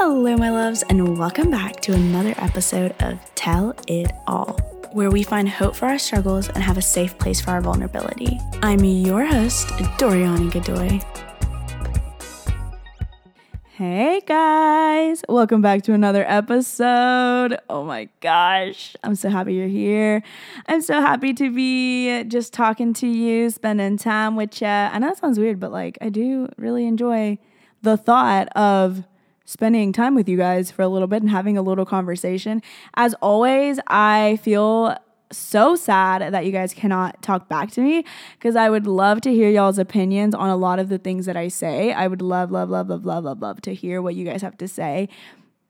Hello, my loves, and welcome back to another episode of Tell It All, where we find hope for our struggles and have a safe place for our vulnerability. I'm your host, Doriani Godoy. Hey guys, welcome back to another episode. Oh my gosh, I'm so happy you're here. I'm so happy to be just talking to you, spending time with you. I know that sounds weird, but like I do really enjoy the thought of spending time with you guys for a little bit and having a little conversation. As always, I feel so sad that you guys cannot talk back to me because I would love to hear y'all's opinions on a lot of the things that I say. I would love, love, love, love, love, love, love to hear what you guys have to say.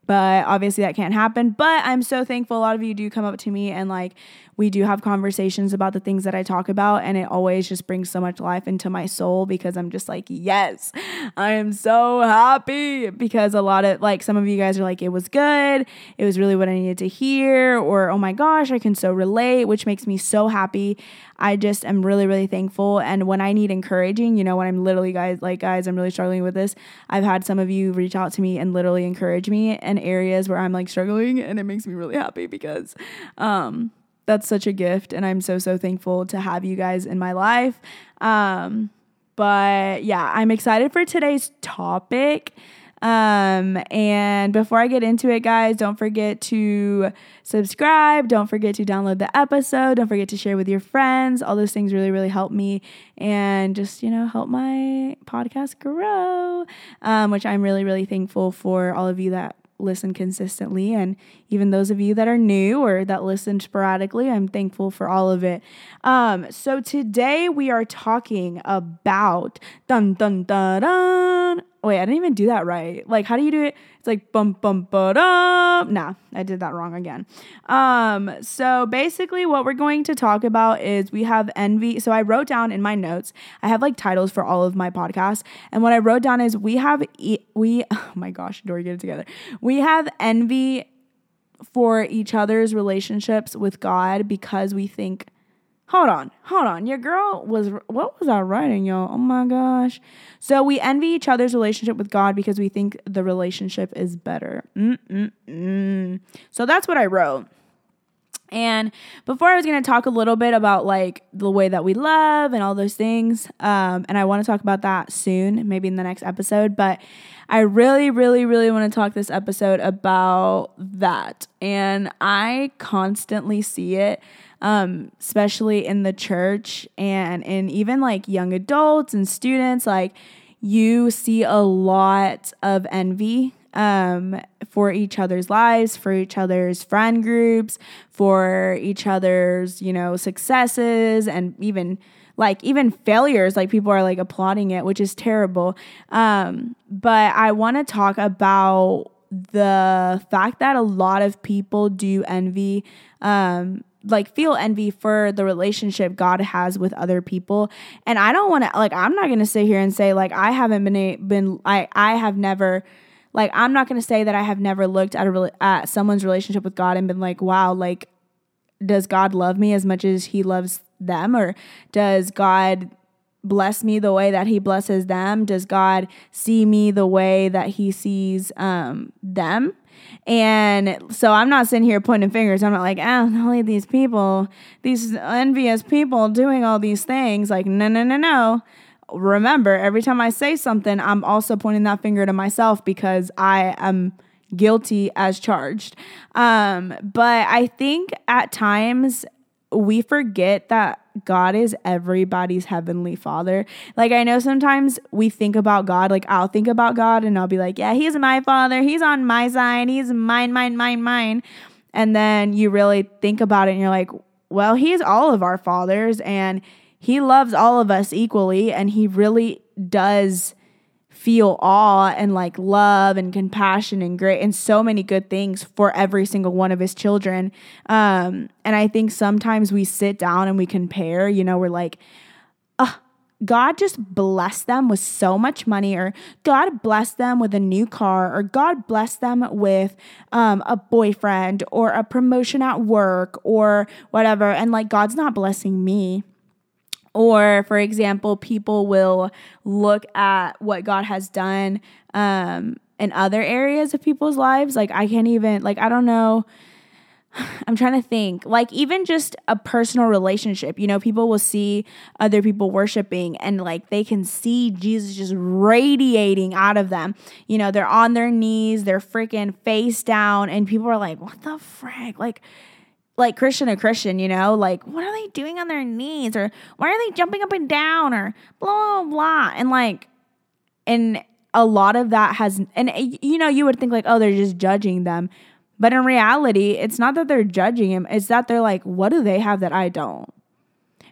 But obviously that can't happen. But I'm so thankful a lot of you do come up to me and like we do have conversations about the things that I talk about, and it always just brings so much life into my soul because I'm just like, yes, I am so happy because a lot of like some of you guys are like, it was good, it was really what I needed to hear, or oh my gosh, I can so relate, which makes me so happy. I just am really, really thankful. And when I need encouraging, you know, when I'm literally guys like guys, I'm really struggling with this. I've had some of you reach out to me and literally encourage me areas where I'm like struggling, and it makes me really happy because um that's such a gift and i'm so so thankful to have you guys in my life um, but yeah i'm excited for today's topic um, and before I get into it, guys, don't forget to subscribe. Don't forget to download the episode. Don't forget to share with your friends. All those things really, really help me and just, you know, help my podcast grow, um, which I'm really, really thankful for all of you that listen consistently. And even those of you that are new or that listen sporadically, I'm thankful for all of it. Um, so today we are talking about dun dun dun dun. Wait, I didn't even do that right. Like, how do you do it? Like bum bum ba dum. Nah, I did that wrong again. Um, so basically, what we're going to talk about is we have envy. So I wrote down in my notes. I have like titles for all of my podcasts, and what I wrote down is we have e- we. Oh my gosh, Dory, get it together. We have envy for each other's relationships with God because we think Hold on, hold on. Your girl was, what was I writing, y'all? Oh my gosh. So we envy each other's relationship with God because we think the relationship is better. Mm-mm-mm. So that's what I wrote. And before I was going to talk a little bit about like the way that we love and all those things, um, and I want to talk about that soon, maybe in the next episode. But I really, really, really want to talk this episode about that. And I constantly see it um, especially in the church and in even like young adults and students. Like, you see a lot of envy um, for each other's lives, for each other's friend groups, for each other's, you know, successes and even like even failures like people are like applauding it which is terrible um but i want to talk about the fact that a lot of people do envy um like feel envy for the relationship God has with other people. And I don't want to like I'm not going to sit here and say like I haven't been a, been I I have never like I'm not going to say that I have never looked at a at someone's relationship with God and been like wow like does God love me as much as he loves them or does God bless me the way that he blesses them? Does God see me the way that he sees um them? And so I'm not sitting here pointing fingers. I'm not like, oh, only these people, these envious people doing all these things. Like, no, no, no, no. Remember, every time I say something, I'm also pointing that finger to myself because I am guilty as charged. Um, but I think at times we forget that God is everybody's heavenly father. Like, I know sometimes we think about God, like, I'll think about God and I'll be like, yeah, he's my father. He's on my side. He's mine, mine, mine, mine. And then you really think about it and you're like, well, he's all of our fathers and he loves all of us equally. And he really does feel awe and like love and compassion and great and so many good things for every single one of his children. Um, and I think sometimes we sit down and we compare, you know, we're like, oh, God just blessed them with so much money, or God blessed them with a new car, or God blessed them with um, a boyfriend, or a promotion at work, or whatever. And like, God's not blessing me. Or, for example, people will look at what God has done um, in other areas of people's lives. Like I can't even like I don't know I'm trying to think, like even just a personal relationship. You know, people will see other people worshiping and like they can see Jesus just radiating out of them. You know, they're on their knees, they're freaking face down, and people are like, what the frick? Like, like Christian to Christian, you know, like what are they doing on their knees or why are they jumping up and down or blah, blah, blah. And like, and a lot of that has, and you know, you would think like, oh, they're just judging them. But in reality, it's not that they're judging him, it's that they're like, what do they have that I don't?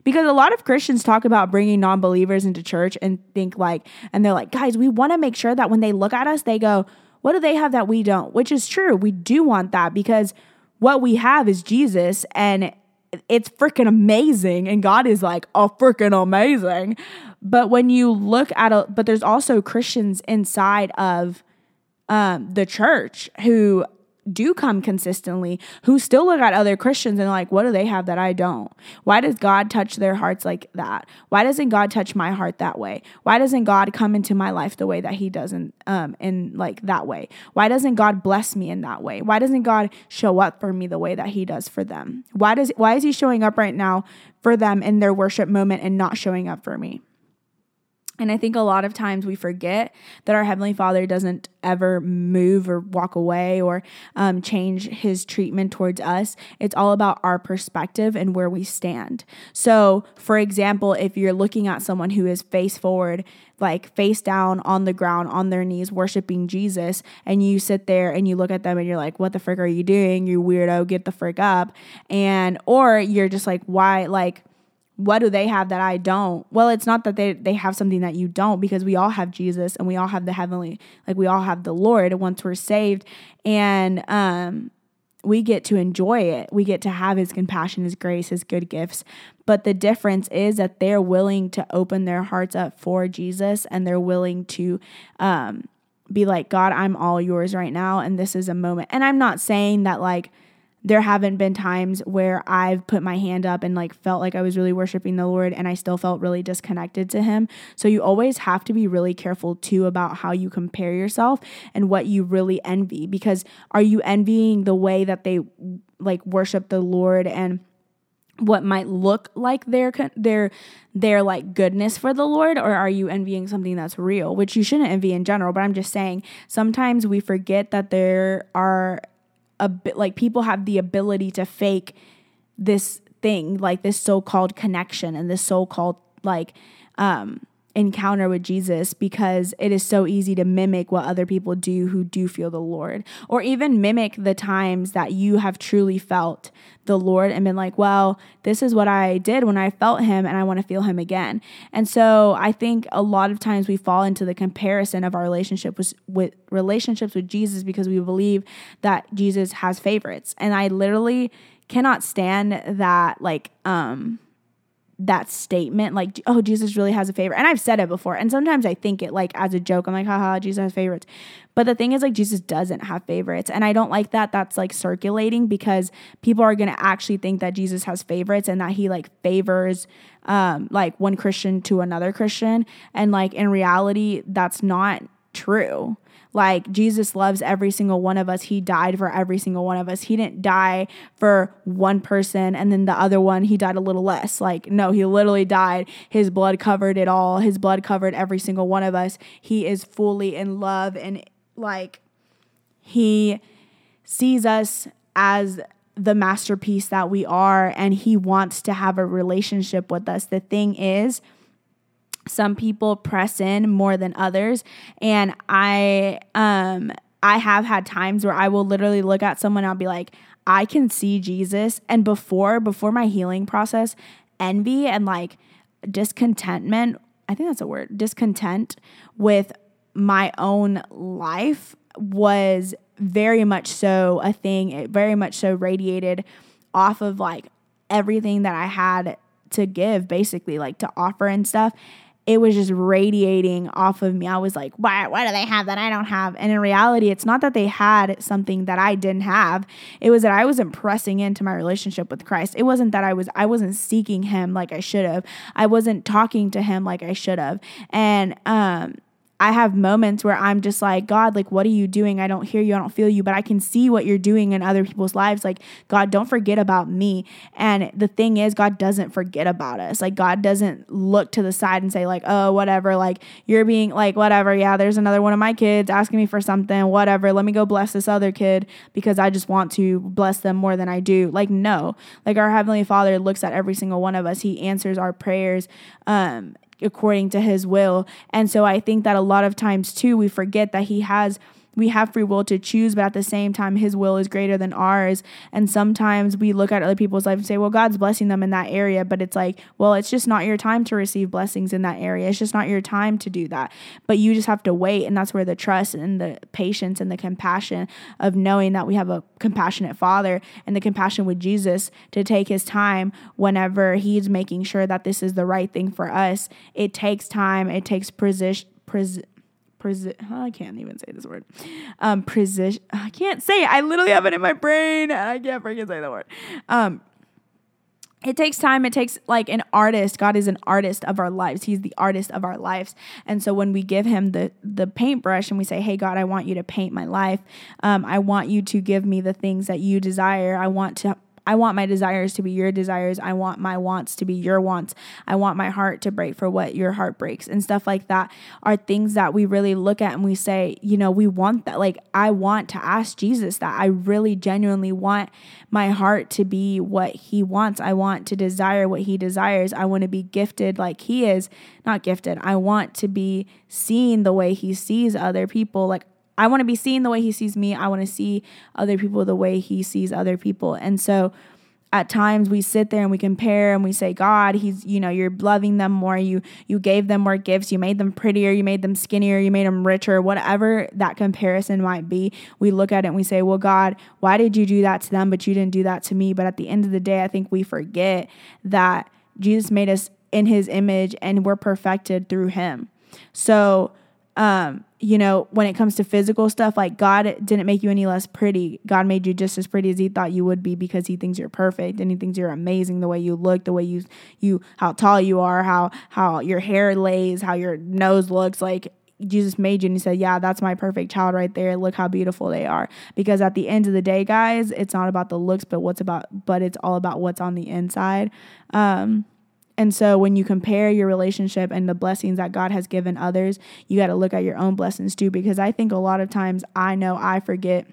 Because a lot of Christians talk about bringing non believers into church and think like, and they're like, guys, we want to make sure that when they look at us, they go, what do they have that we don't? Which is true. We do want that because what we have is Jesus and it's freaking amazing. And God is like, oh, freaking amazing. But when you look at a, but there's also Christians inside of um, the church who do come consistently who still look at other Christians and like, what do they have that I don't? Why does God touch their hearts like that? Why doesn't God touch my heart that way? Why doesn't God come into my life the way that He doesn't um in like that way? Why doesn't God bless me in that way? Why doesn't God show up for me the way that He does for them? Why does why is He showing up right now for them in their worship moment and not showing up for me? And I think a lot of times we forget that our Heavenly Father doesn't ever move or walk away or um, change his treatment towards us. It's all about our perspective and where we stand. So, for example, if you're looking at someone who is face forward, like face down on the ground, on their knees, worshiping Jesus, and you sit there and you look at them and you're like, what the frick are you doing? You weirdo, get the frick up. And, or you're just like, why, like, what do they have that I don't? Well, it's not that they they have something that you don't because we all have Jesus and we all have the heavenly like we all have the Lord once we're saved and um we get to enjoy it. We get to have his compassion, his grace, his good gifts. But the difference is that they're willing to open their hearts up for Jesus and they're willing to um be like, God, I'm all yours right now and this is a moment. And I'm not saying that like there haven't been times where I've put my hand up and like felt like I was really worshiping the Lord and I still felt really disconnected to Him. So you always have to be really careful too about how you compare yourself and what you really envy because are you envying the way that they like worship the Lord and what might look like their their their like goodness for the Lord or are you envying something that's real which you shouldn't envy in general but I'm just saying sometimes we forget that there are a bit like people have the ability to fake this thing like this so-called connection and this so-called like um encounter with Jesus because it is so easy to mimic what other people do who do feel the Lord, or even mimic the times that you have truly felt the Lord and been like, well, this is what I did when I felt Him and I want to feel Him again. And so I think a lot of times we fall into the comparison of our relationship with, with relationships with Jesus because we believe that Jesus has favorites. And I literally cannot stand that, like, um, that statement like oh jesus really has a favorite and i've said it before and sometimes i think it like as a joke i'm like haha jesus has favorites but the thing is like jesus doesn't have favorites and i don't like that that's like circulating because people are going to actually think that jesus has favorites and that he like favors um like one christian to another christian and like in reality that's not true like Jesus loves every single one of us. He died for every single one of us. He didn't die for one person and then the other one he died a little less. Like no, he literally died. His blood covered it all. His blood covered every single one of us. He is fully in love and like he sees us as the masterpiece that we are and he wants to have a relationship with us. The thing is, some people press in more than others. And i um i have had times where i will literally look at someone i'll be like i can see jesus. And before before my healing process envy and like discontentment i think that's a word discontent with my own life was very much so a thing. It very much so radiated off of like everything that i had to give basically like to offer and stuff it was just radiating off of me. I was like, why, why do they have that I don't have? And in reality, it's not that they had something that I didn't have. It was that I wasn't pressing into my relationship with Christ. It wasn't that I was I wasn't seeking him like I should have. I wasn't talking to him like I should have. And um I have moments where I'm just like, God, like, what are you doing? I don't hear you. I don't feel you, but I can see what you're doing in other people's lives. Like, God, don't forget about me. And the thing is, God doesn't forget about us. Like, God doesn't look to the side and say, like, oh, whatever. Like, you're being like, whatever. Yeah, there's another one of my kids asking me for something, whatever. Let me go bless this other kid because I just want to bless them more than I do. Like, no. Like, our Heavenly Father looks at every single one of us, He answers our prayers. Um, according to his will. And so I think that a lot of times too, we forget that he has we have free will to choose, but at the same time, His will is greater than ours. And sometimes we look at other people's life and say, well, God's blessing them in that area. But it's like, well, it's just not your time to receive blessings in that area. It's just not your time to do that. But you just have to wait. And that's where the trust and the patience and the compassion of knowing that we have a compassionate Father and the compassion with Jesus to take His time whenever He's making sure that this is the right thing for us. It takes time, it takes precision. Pres- presi- I can't even say this word. Um, precision. I can't say it. I literally have it in my brain I can't freaking say the word. Um, it takes time it takes like an artist god is an artist of our lives he's the artist of our lives and so when we give him the the paintbrush and we say hey god i want you to paint my life um, i want you to give me the things that you desire i want to I want my desires to be your desires. I want my wants to be your wants. I want my heart to break for what your heart breaks and stuff like that are things that we really look at and we say, you know, we want that. Like, I want to ask Jesus that. I really genuinely want my heart to be what he wants. I want to desire what he desires. I want to be gifted like he is. Not gifted. I want to be seen the way he sees other people. Like, I want to be seen the way he sees me. I want to see other people the way he sees other people. And so at times we sit there and we compare and we say god he's you know you're loving them more. You you gave them more gifts. You made them prettier. You made them skinnier. You made them richer whatever that comparison might be. We look at it and we say well god why did you do that to them but you didn't do that to me? But at the end of the day i think we forget that jesus made us in his image and we're perfected through him. So um, you know, when it comes to physical stuff, like God didn't make you any less pretty. God made you just as pretty as He thought you would be because He thinks you're perfect and He thinks you're amazing the way you look, the way you you how tall you are, how how your hair lays, how your nose looks. Like Jesus made you and He said, "Yeah, that's my perfect child right there. Look how beautiful they are." Because at the end of the day, guys, it's not about the looks, but what's about, but it's all about what's on the inside. Um, and so when you compare your relationship and the blessings that God has given others, you got to look at your own blessings too. Because I think a lot of times I know I forget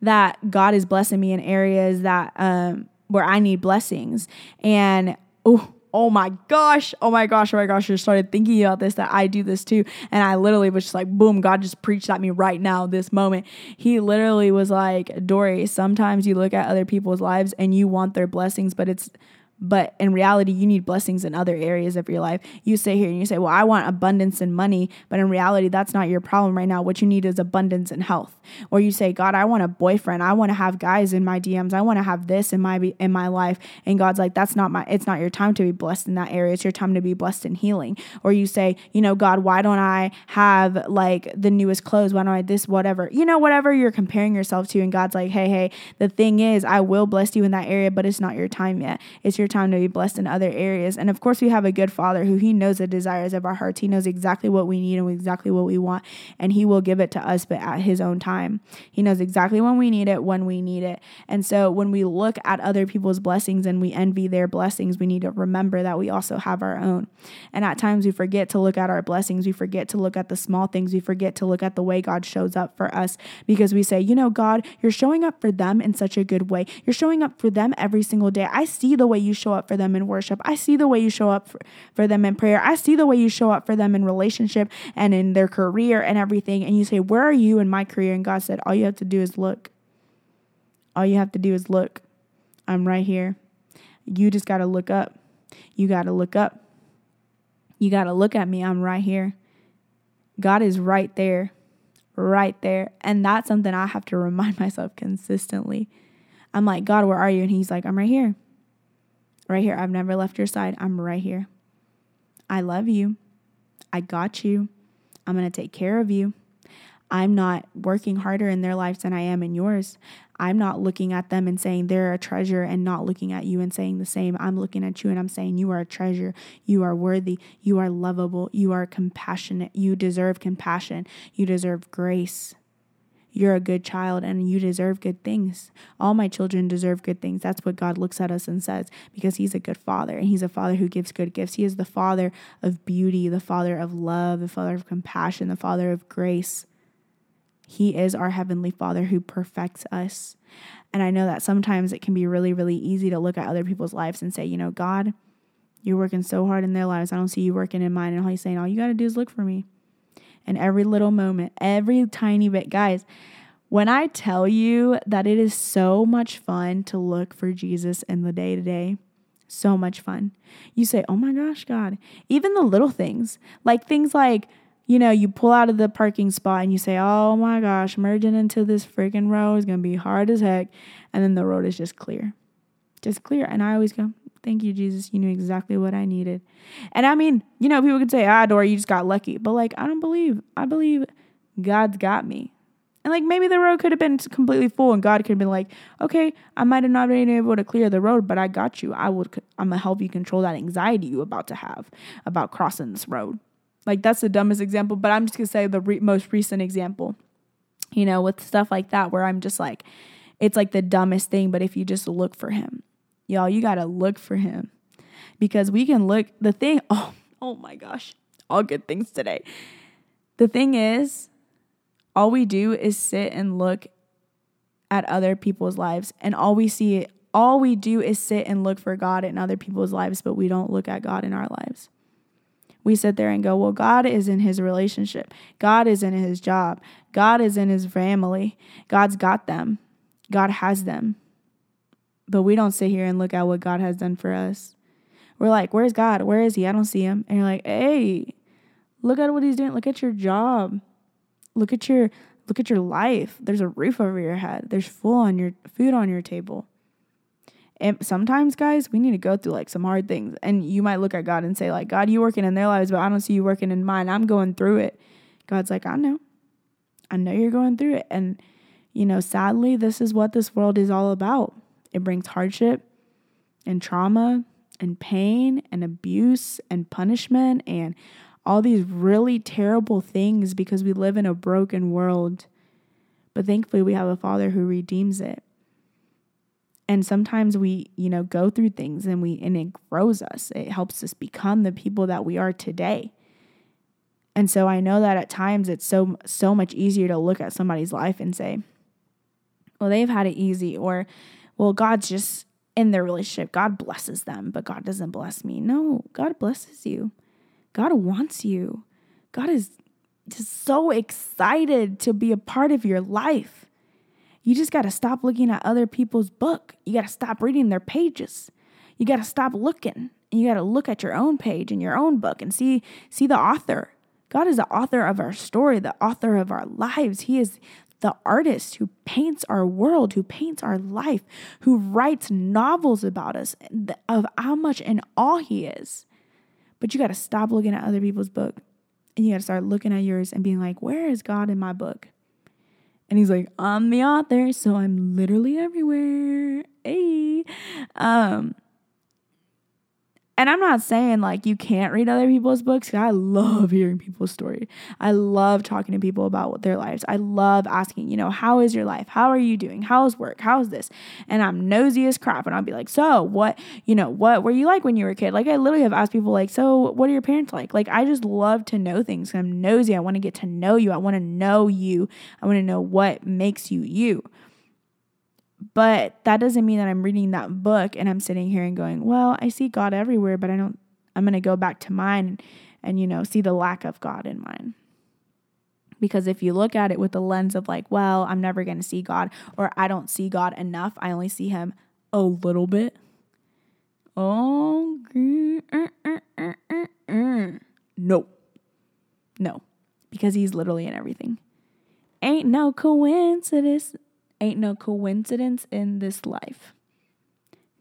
that God is blessing me in areas that um, where I need blessings. And oh, oh my gosh, oh my gosh, oh my gosh, I just started thinking about this that I do this too. And I literally was just like, boom, God just preached at me right now, this moment. He literally was like, Dory, sometimes you look at other people's lives and you want their blessings, but it's but in reality, you need blessings in other areas of your life. You sit here and you say, Well, I want abundance in money. But in reality, that's not your problem right now. What you need is abundance in health. Or you say, God, I want a boyfriend. I want to have guys in my DMs. I want to have this in my in my life. And God's like, That's not my it's not your time to be blessed in that area. It's your time to be blessed in healing. Or you say, you know, God, why don't I have like the newest clothes? Why don't I this, whatever? You know, whatever you're comparing yourself to. And God's like, hey, hey, the thing is, I will bless you in that area, but it's not your time yet. It's your time to be blessed in other areas. And of course, we have a good Father who He knows the desires of our hearts. He knows exactly what we need and exactly what we want, and He will give it to us, but at His own time. He knows exactly when we need it, when we need it. And so, when we look at other people's blessings and we envy their blessings, we need to remember that we also have our own. And at times, we forget to look at our blessings. We forget to look at the small things. We forget to look at the way God shows up for us because we say, you know, God, you're showing up for them in such a good way. You're showing up for them every single day. I see the way you show up for for them in worship. I see the way you show up for, for them in prayer. I see the way you show up for them in relationship and in their career and everything. And you say, Where are you in my career? And God said, All you have to do is look. All you have to do is look. I'm right here. You just got to look up. You got to look up. You got to look at me. I'm right here. God is right there, right there. And that's something I have to remind myself consistently. I'm like, God, where are you? And He's like, I'm right here. Right here. I've never left your side. I'm right here. I love you. I got you. I'm going to take care of you. I'm not working harder in their lives than I am in yours. I'm not looking at them and saying they're a treasure and not looking at you and saying the same. I'm looking at you and I'm saying you are a treasure. You are worthy. You are lovable. You are compassionate. You deserve compassion. You deserve grace. You're a good child and you deserve good things. All my children deserve good things. That's what God looks at us and says because He's a good father and He's a father who gives good gifts. He is the father of beauty, the father of love, the father of compassion, the father of grace. He is our heavenly father who perfects us. And I know that sometimes it can be really, really easy to look at other people's lives and say, you know, God, you're working so hard in their lives. I don't see you working in mine. And all he's saying, all you got to do is look for me and every little moment, every tiny bit. Guys, when I tell you that it is so much fun to look for Jesus in the day to day, so much fun. You say, oh my gosh, God, even the little things, like things like, you know, you pull out of the parking spot and you say, oh my gosh, merging into this freaking road is to be hard as heck. And then the road is just clear, just clear. And I always go, Thank you, Jesus. You knew exactly what I needed. And I mean, you know, people could say, ah, Dora, you just got lucky. But like, I don't believe. I believe God's got me. And like maybe the road could have been completely full and God could have been like, okay, I might have not been able to clear the road, but I got you. I would, I'm gonna help you control that anxiety you about to have about crossing this road. Like that's the dumbest example, but I'm just gonna say the re- most recent example, you know, with stuff like that where I'm just like, it's like the dumbest thing, but if you just look for Him, Y'all, you got to look for him because we can look. The thing, oh, oh my gosh, all good things today. The thing is, all we do is sit and look at other people's lives, and all we see, all we do is sit and look for God in other people's lives, but we don't look at God in our lives. We sit there and go, well, God is in his relationship. God is in his job. God is in his family. God's got them. God has them. But we don't sit here and look at what God has done for us. We're like, where's God? Where is he? I don't see him. And you're like, hey, look at what he's doing. Look at your job. Look at your look at your life. There's a roof over your head. There's full on your food on your table. And sometimes, guys, we need to go through like some hard things. And you might look at God and say, like, God, you working in their lives, but I don't see you working in mine. I'm going through it. God's like, I know. I know you're going through it. And, you know, sadly, this is what this world is all about. It brings hardship and trauma and pain and abuse and punishment and all these really terrible things because we live in a broken world. But thankfully, we have a Father who redeems it. And sometimes we, you know, go through things and we and it grows us. It helps us become the people that we are today. And so I know that at times it's so so much easier to look at somebody's life and say, well, they've had it easy or well, God's just in their relationship. God blesses them, but God doesn't bless me. No, God blesses you. God wants you. God is just so excited to be a part of your life. You just got to stop looking at other people's book. You got to stop reading their pages. You got to stop looking. And you got to look at your own page and your own book and see see the author. God is the author of our story, the author of our lives. He is the artist who paints our world, who paints our life, who writes novels about us, of how much in awe he is. But you got to stop looking at other people's book and you got to start looking at yours and being like, where is God in my book? And he's like, I'm the author, so I'm literally everywhere. Hey. Um, and I'm not saying like you can't read other people's books. I love hearing people's story. I love talking to people about their lives. I love asking, you know, how is your life? How are you doing? How's work? How's this? And I'm nosy as crap. And I'll be like, so what, you know, what were you like when you were a kid? Like I literally have asked people like, so what are your parents like? Like I just love to know things. I'm nosy. I want to get to know you. I want to know you. I want to know what makes you you. But that doesn't mean that I'm reading that book and I'm sitting here and going, well, I see God everywhere, but I don't, I'm going to go back to mine and, you know, see the lack of God in mine. Because if you look at it with the lens of like, well, I'm never going to see God or I don't see God enough, I only see him a little bit. Oh, mm, mm, mm, no. No. Because he's literally in everything. Ain't no coincidence ain't no coincidence in this life.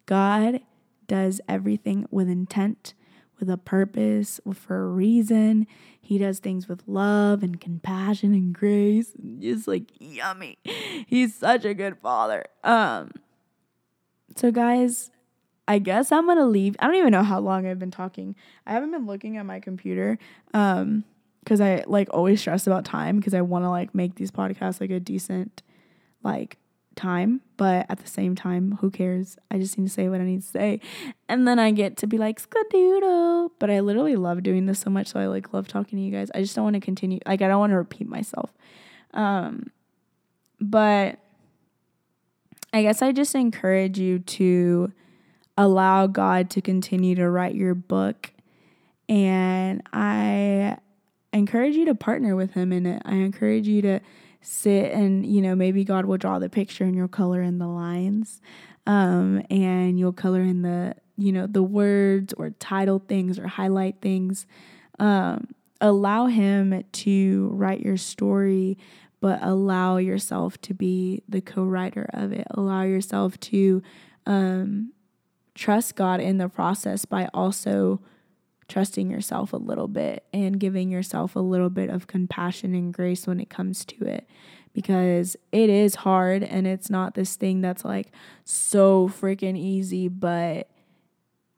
God does everything with intent, with a purpose, for a reason. He does things with love and compassion and grace. Just like yummy. He's such a good father. Um so guys, I guess I'm gonna leave. I don't even know how long I've been talking. I haven't been looking at my computer. Um because I like always stress about time because I want to like make these podcasts like a decent like time, but at the same time, who cares? I just need to say what I need to say. And then I get to be like, skadoodle. But I literally love doing this so much. So I like love talking to you guys. I just don't want to continue. Like, I don't want to repeat myself. Um, but I guess I just encourage you to allow God to continue to write your book. And I encourage you to partner with Him in it. I encourage you to sit and you know maybe god will draw the picture and you'll color in the lines um, and you'll color in the you know the words or title things or highlight things. Um, allow him to write your story but allow yourself to be the co-writer of it. Allow yourself to um, trust god in the process by also trusting yourself a little bit and giving yourself a little bit of compassion and grace when it comes to it. Because it is hard and it's not this thing that's like so freaking easy but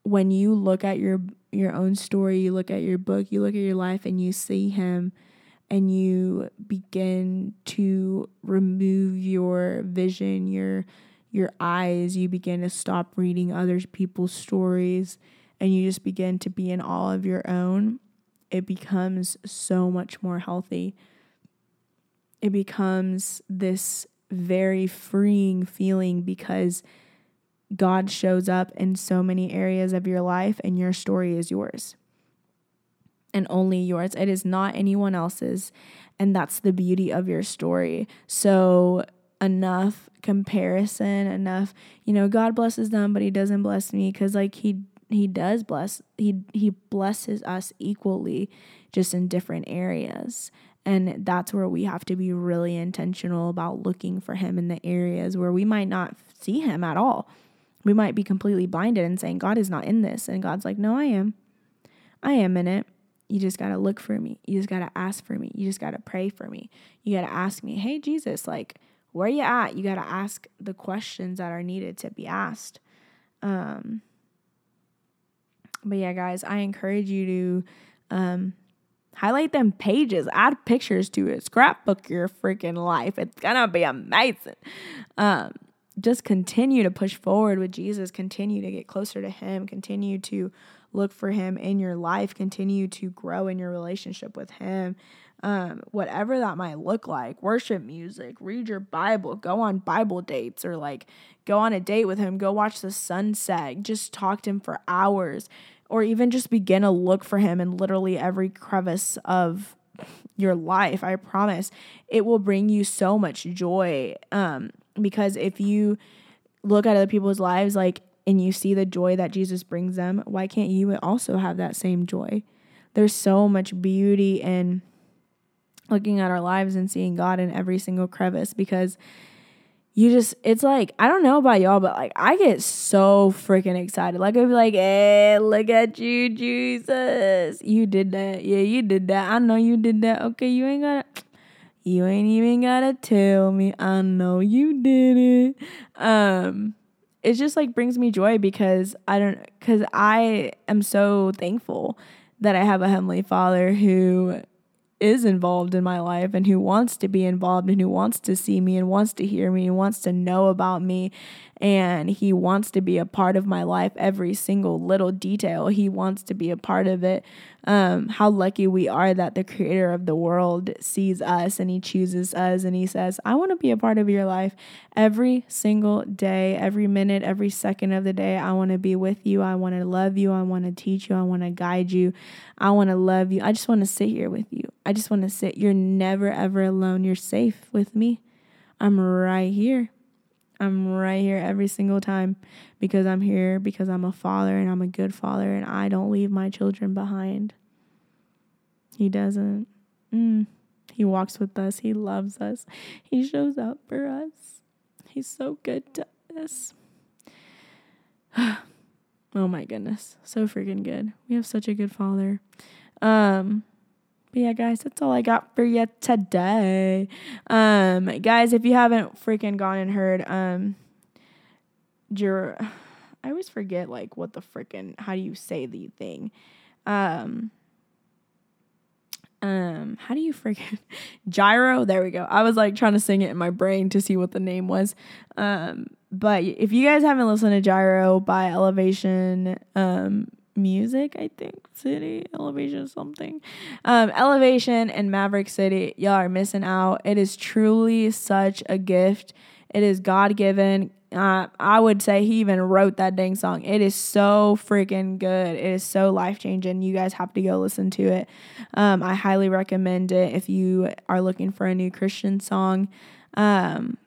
when you look at your your own story you look at your book you look at your life and you see him and you begin to remove your vision your your eyes you begin to stop reading other people's stories and you just begin to be in all of your own, it becomes so much more healthy. It becomes this very freeing feeling because God shows up in so many areas of your life and your story is yours and only yours. It is not anyone else's. And that's the beauty of your story. So, enough comparison, enough, you know, God blesses them, but He doesn't bless me because, like, He he does bless he he blesses us equally just in different areas. And that's where we have to be really intentional about looking for him in the areas where we might not see him at all. We might be completely blinded and saying god is not in this. And god's like no i am. I am in it. You just got to look for me. You just got to ask for me. You just got to pray for me. You got to ask me hey jesus like where you at? You got to ask the questions that are needed to be asked. Um but yeah, guys, I encourage you to um, highlight them pages, add pictures to it, scrapbook your freaking life. It's gonna be amazing. Um, just continue to push forward with Jesus, continue to get closer to Him, continue to look for Him in your life, continue to grow in your relationship with Him. Um, whatever that might look like worship music, read your Bible, go on Bible dates, or like go on a date with Him, go watch the sunset, just talk to Him for hours or even just begin to look for him in literally every crevice of your life. I promise it will bring you so much joy. Um, because if you look at other people's lives, like, and you see the joy that Jesus brings them, why can't you also have that same joy? There's so much beauty in looking at our lives and seeing God in every single crevice because you just it's like I don't know about y'all, but like I get so freaking excited. Like I'd be like, "Hey, look at you, Jesus! You did that. Yeah, you did that. I know you did that. Okay, you ain't gotta, you ain't even gotta tell me. I know you did it. Um, it just like brings me joy because I don't because I am so thankful that I have a heavenly Father who is involved in my life and who wants to be involved and who wants to see me and wants to hear me and wants to know about me and he wants to be a part of my life every single little detail. He wants to be a part of it. Um, how lucky we are that the creator of the world sees us and he chooses us and he says i want to be a part of your life every single day every minute every second of the day. I want to be with you. I want to love you. I want to teach you. I want to guide you. I want to love you. I just want to sit here with you. I just want to sit. You're never ever alone. You're safe with me. I'm right here I'm right here every single time because I'm here because I'm a father and I'm a good father and I don't leave my children behind. He doesn't. Mm. He walks with us. He loves us. He shows up for us. He's so good to us. Oh my goodness. So freaking good. We have such a good father. Um but yeah, guys, that's all I got for you today. Um guys, if you haven't freaking gone and heard um Jer- I always forget like what the freaking how do you say the thing? Um um how do you freaking Jireh there we go i was like trying to sing it in my brain to see what the name was um but if you guys haven't listened to Jireh by elevation um music i think city elevation something um elevation and maverick city y'all are missing out it is truly such a gift it is god-given uh, I would say he even wrote that dang song. It is so freaking good. It is so life changing. You guys have to go listen to it. Um, I highly recommend it if you are looking for a new Christian song. Um,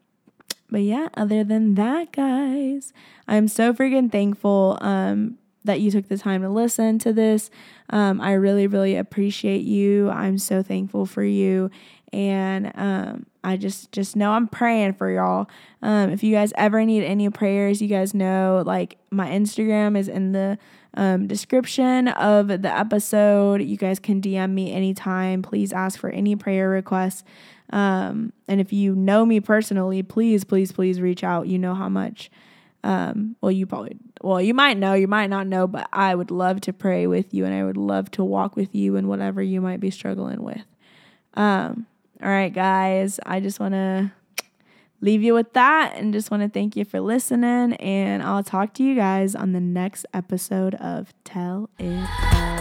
but yeah, other than that, guys, I'm so freaking thankful um, that you took the time to listen to this. Um, I really, really appreciate you. I'm so thankful for you and um, I just just know I'm praying for y'all. Um, if you guys ever need any prayers, you guys know like my Instagram is in the um, description of the episode. You guys can DM me anytime. Please ask for any prayer requests. Um, and if you know me personally, please, please, please reach out. You know how much. Um, well, you probably, well, you might know, you might not know, but I would love to pray with you and I would love to walk with you in whatever you might be struggling with. Um, all right, guys, I just want to leave you with that and just want to thank you for listening. And I'll talk to you guys on the next episode of Tell It.